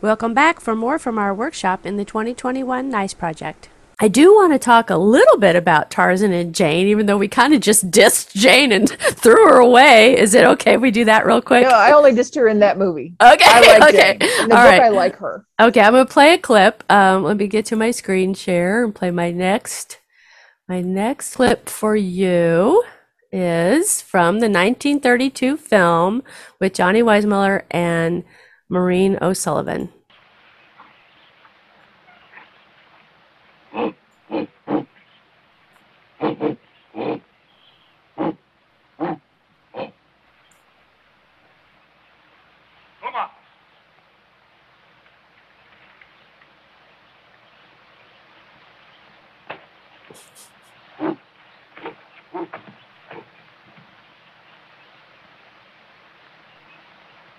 Welcome back for more from our workshop in the 2021 NICE project. I do want to talk a little bit about Tarzan and Jane, even though we kind of just dissed Jane and threw her away. Is it okay if we do that real quick? No, I only dissed her in that movie. Okay. I like okay. Jane. In the All book, right. I like her. Okay, I'm gonna play a clip. Um, let me get to my screen share and play my next. My next clip for you is from the 1932 film with Johnny Weissmuller and Maureen O'Sullivan.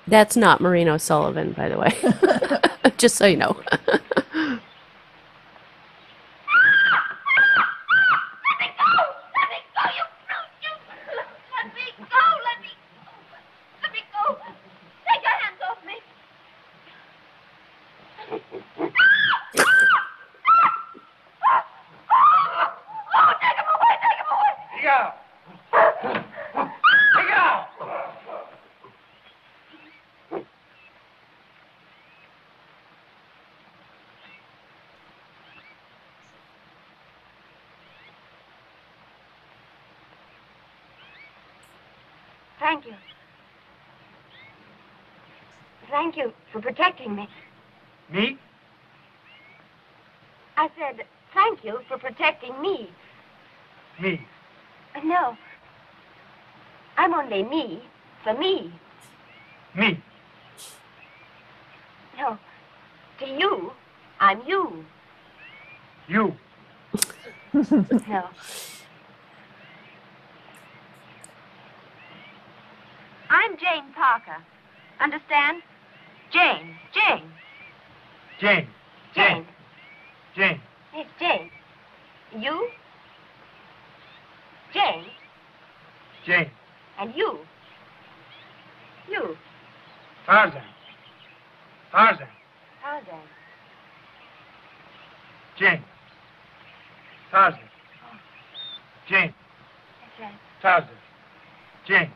That's not Maureen O'Sullivan, by the way. Just so you know. Thank you. Thank you for protecting me. Me? I said, thank you for protecting me. Me. Uh, No. I'm only me for me. Me. No. To you, I'm you. You. No. I'm Jane Parker. Understand? Jane. Jane. Jane. Jane. Jane. Yes, Jane. You? Jane. Jane. And you. You. Tarzan. Tarzan. Tarzan. Jane. Tarzan. Jane. Tarzan. Jane.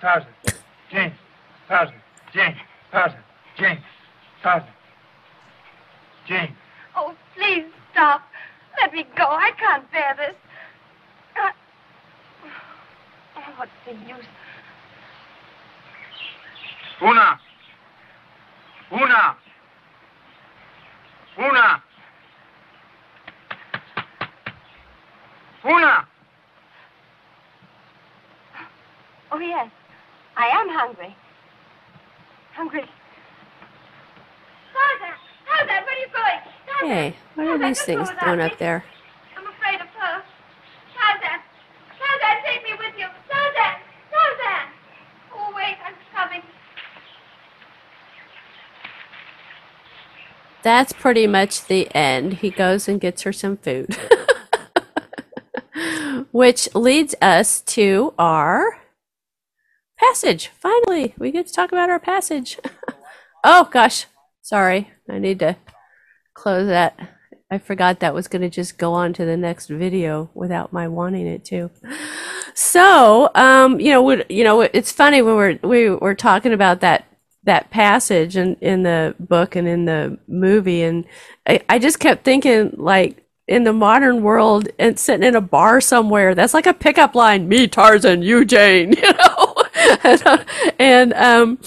Tarzan. Jane. Tarzan. Jane. Tarzan. Jane. Tarzan. Jane. Oh, please stop. Let me go. I can't bear this. I... Oh, what's the use? Una. Una. Una. Una. Oh, yes. I am hungry. Hungry. Tarzan! Tarzan, where are you going? Tarzan! Hey, what are these things doing up there? I'm afraid of her. Tarzan! Tarzan, take me with you! Tarzan! Tarzan! Oh, wait, I'm coming. That's pretty much the end. He goes and gets her some food. Which leads us to our passage. Finally, we get to talk about our passage. oh, gosh. Sorry. I need to close that. I forgot that was going to just go on to the next video without my wanting it to. So, um, you know, would, you know, it's funny when we're we were talking about that that passage in in the book and in the movie, and I, I just kept thinking like in the modern world and sitting in a bar somewhere, that's like a pickup line. Me, Tarzan, you, Jane. You know, uh, and um,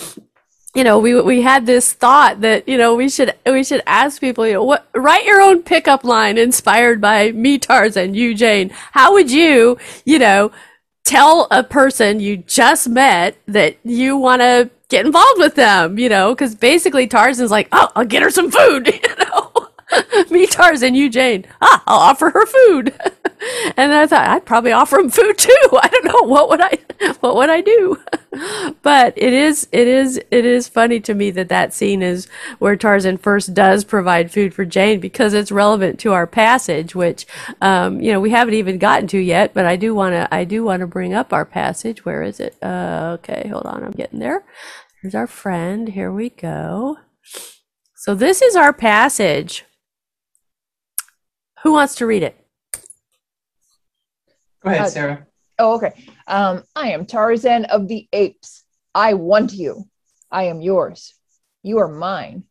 you know, we we had this thought that you know we should we should ask people, you know, what write your own pickup line inspired by me, Tarzan, you, Jane. How would you, you know, tell a person you just met that you want to get involved with them? You know, because basically Tarzan's like, oh, I'll get her some food. You know, me, Tarzan, you, Jane. Ah, I'll offer her food. and then I thought I'd probably offer him food too. I don't know what would I what would I do. but it is it is it is funny to me that that scene is where Tarzan first does provide food for Jane because it's relevant to our passage, which um, you know we haven't even gotten to yet. But I do want to I do want to bring up our passage. Where is it? Uh, okay, hold on, I'm getting there. Here's our friend. Here we go. So this is our passage. Who wants to read it? Go ahead, Uh, Sarah. Oh, okay. Um, I am Tarzan of the apes. I want you. I am yours. You are mine.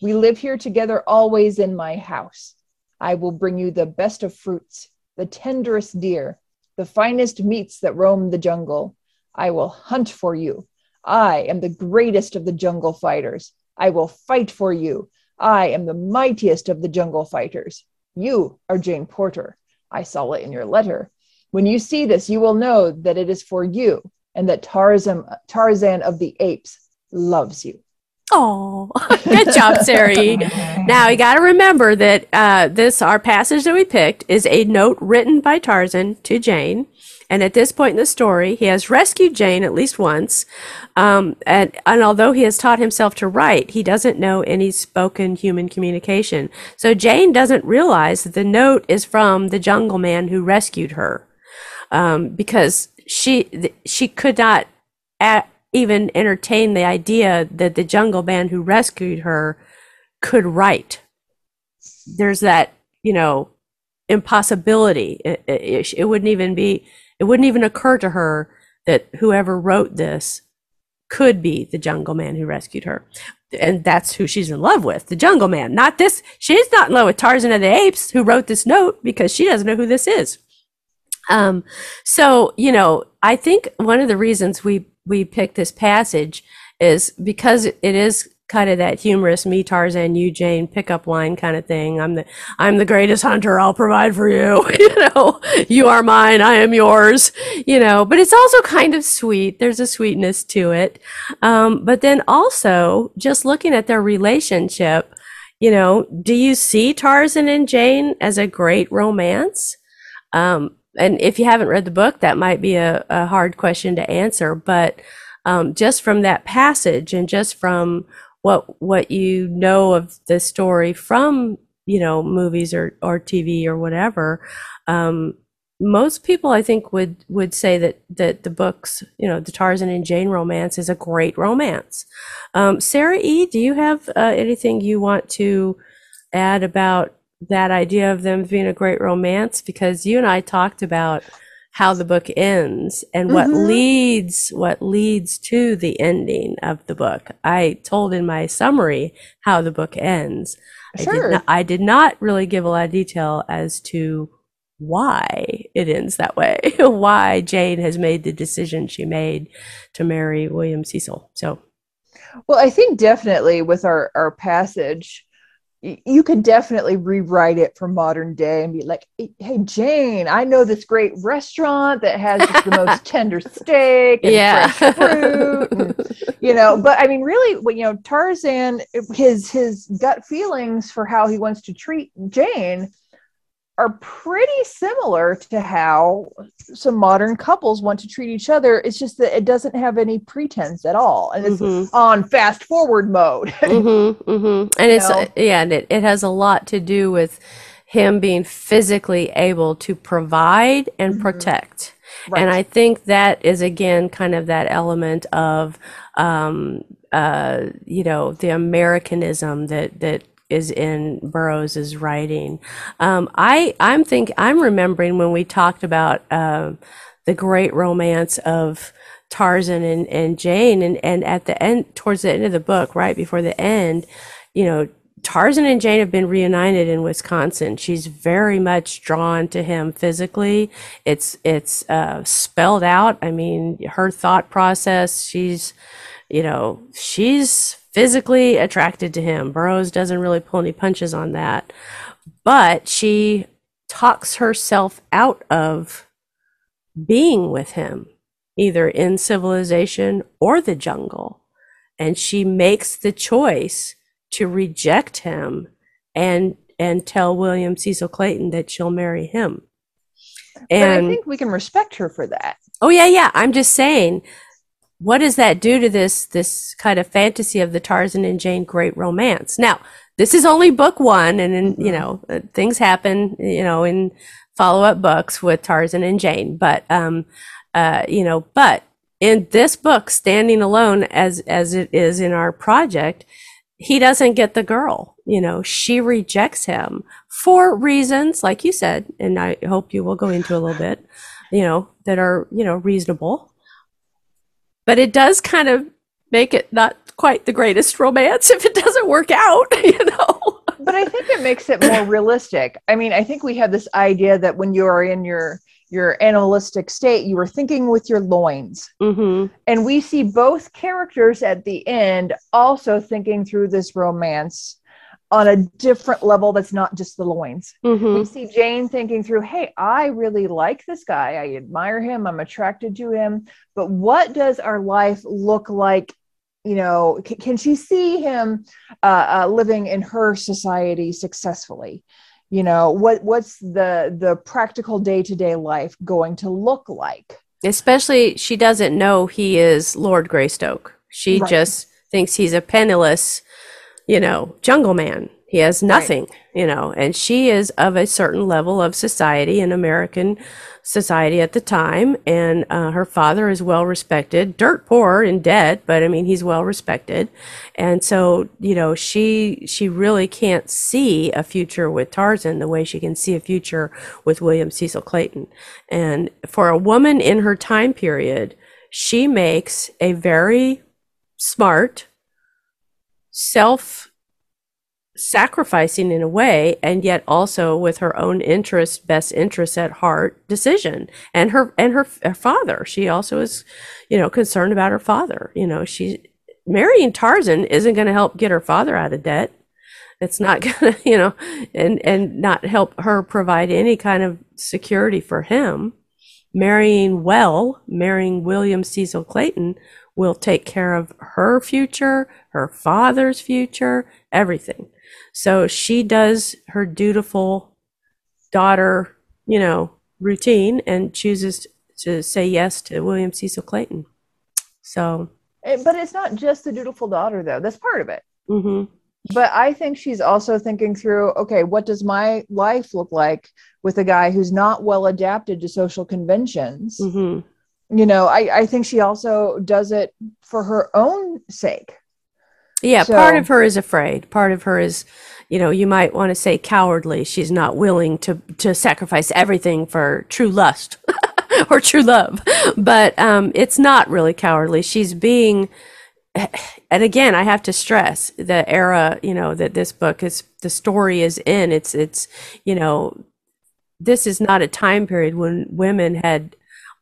We live here together always in my house. I will bring you the best of fruits, the tenderest deer, the finest meats that roam the jungle. I will hunt for you. I am the greatest of the jungle fighters. I will fight for you. I am the mightiest of the jungle fighters. You are Jane Porter. I saw it in your letter. When you see this, you will know that it is for you and that Tarzan, Tarzan of the apes loves you. Oh, good job, Sarah. E. Now you got to remember that uh, this our passage that we picked is a note written by Tarzan to Jane, and at this point in the story, he has rescued Jane at least once, um, and and although he has taught himself to write, he doesn't know any spoken human communication. So Jane doesn't realize that the note is from the jungle man who rescued her, um, because she she could not. a even entertain the idea that the jungle man who rescued her could write. There's that, you know, impossibility. It, it, it wouldn't even be, it wouldn't even occur to her that whoever wrote this could be the jungle man who rescued her. And that's who she's in love with, the jungle man. Not this, she's not in love with Tarzan of the Apes who wrote this note because she doesn't know who this is. Um, so, you know, I think one of the reasons we we picked this passage is because it is kind of that humorous me Tarzan you Jane pickup line kind of thing. I'm the I'm the greatest hunter. I'll provide for you. you know, you are mine. I am yours. You know, but it's also kind of sweet. There's a sweetness to it. Um, but then also just looking at their relationship, you know, do you see Tarzan and Jane as a great romance? Um, and if you haven't read the book, that might be a, a hard question to answer. But um, just from that passage and just from what what you know of the story from you know movies or or TV or whatever, um, most people I think would would say that that the books, you know, the Tarzan and Jane romance is a great romance. Um, Sarah E, do you have uh, anything you want to add about that idea of them being a great romance because you and I talked about how the book ends and what Mhm. leads what leads to the ending of the book. I told in my summary how the book ends. I Sure. did not, I did not really give a lot of detail as to why it ends that way, why Jane has made the decision she made to marry William Cecil. So, Well, I think definitely with our, our passage, you could definitely rewrite it for modern day and be like, hey, Jane, I know this great restaurant that has the most tender steak and Yeah. fresh fruit. and, you know, but I mean, really, what you know, Tarzan, his his gut feelings for how he wants to treat Jane are pretty similar to how some modern couples want to treat each other. It's just that it doesn't have any pretense at all, and it's mhm. on fast forward mode. mm-hmm, mm-hmm. And it's know? yeah, and it, it has a lot to do with him being physically able to provide and Mhm. protect. Right. And I think that is again kind of that element of um, uh, you know the Americanism that that is in Burroughs's writing. Um, I I'm think I'm remembering when we talked about um, the great romance of Tarzan and, and Jane, and and at the end, towards the end of the book, right before the end, you know. Tarzan and Jane have been reunited in Wisconsin. She's very much drawn to him physically. It's it's uh, spelled out. I mean, her thought process. She's, you know, she's physically attracted to him. Burroughs doesn't really pull any punches on that, but she talks herself out of being with him, either in civilization or the jungle, and she makes the choice to reject him and and tell William Cecil Clayton that she'll marry him. but I think we can respect her for that. oh yeah, yeah, I'm just saying what does that do to this this kind of fantasy of the Tarzan and Jane great romance? Now, this is only book 1 and then, you Mhm. know, uh, things happen, you know, in follow-up books with Tarzan and Jane, but um uh you know, but in this book standing alone as as it is in our project he doesn't get the girl. You know, she rejects him for reasons, like you said, and I hope you will go into a little bit, you know, that are, you know, reasonable. But it does kind of make it not quite the greatest romance if it doesn't work out, you know. but I think it makes it more realistic. I mean, I think we have this idea that when you are in your your animalistic state, you are thinking with your loins. Mm-hmm. And we see both characters at the end also thinking through this romance on a different level that's not just the loins. Mm-hmm. We see Jane thinking through, hey, I really like this guy. I admire him. I'm attracted to him. But what does our life look like? You know, c- can she see him uh, uh, living in her society successfully? You know, what what's the the practical day to day life going to look like? Especially, she doesn't know he is Lord Greystoke. She Right. just thinks he's a penniless, you know, jungle man. He has nothing, you know, and she is of a certain level of society in American society at the time. And uh, her father is well respected, dirt poor in debt, but I mean, he's well respected. And so, you know, she she really can't see a future with Tarzan the way she can see a future with William Cecil Clayton. And for a woman in her time period, she makes a very smart, self sacrificing in a way, and yet also with her own interest, best interests at heart decision. And her and her, her father. She also is, you know, concerned about her father. You know, she marrying Tarzan isn't going to help get her father out of debt. It's not going to, you know, and and not help her provide any kind of security for him. Marrying well, marrying William Cecil Clayton will take care of her future, her father's future, everything. So she does her dutiful daughter, you know, routine and chooses to say yes to William Cecil Clayton. So, Eh, But it's not just the dutiful daughter, though. That's part of it. hmm But I think she's also thinking through okay, what does my life look like with a guy who's not well adapted to social conventions? hmm You know, I, I think she also does it for her own sake. Yeah, part of her is afraid. Part of her is, you know, you might want to say cowardly. She's not willing to to sacrifice everything for true lust or true love. But um, it's not really cowardly. She's being, and again, I have to stress the era, you know, that this book is the story is in. It's it's, you know, this is not a time period when women had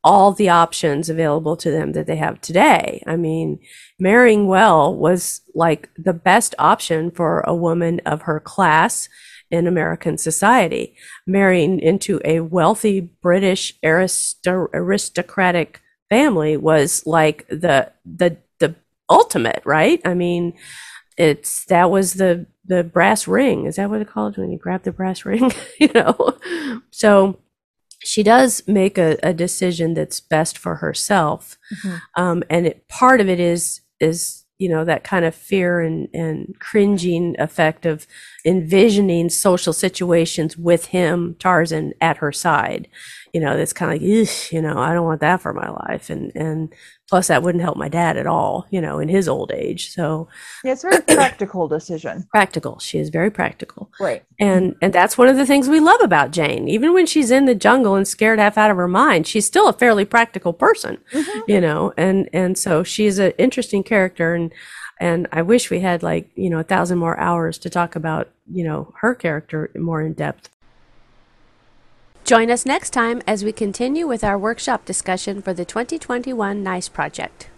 all the options available to them that they have today. I mean, marrying well was like the best option for a woman of her class in American society. Marrying into a wealthy British aristo- aristocratic family was like the the the ultimate, right? I mean, it's that was the the brass ring. Is that what it called when you grab the brass ring? you know, so she does make a, a decision that's best for herself. Um, and it, part of it is is you know that kind of fear and and cringing effect of envisioning social situations with him Tarzan at her side. You know that's kind of like "Eesh, you know I don't want that for my life. And and plus that wouldn't help my dad at all you know in his old age so Yeah, it's a very practical decision. practical she is very practical Right. and and that's one of the things we love about Jane. Even when she's in the jungle and scared half out of her mind, she's still a fairly practical person, mm-hmm. you know. And and so she's an interesting character, and and I wish we had like you know a thousand more hours to talk about you know her character more in depth. Join us next time as we continue with our workshop discussion for the 2021 NICE project.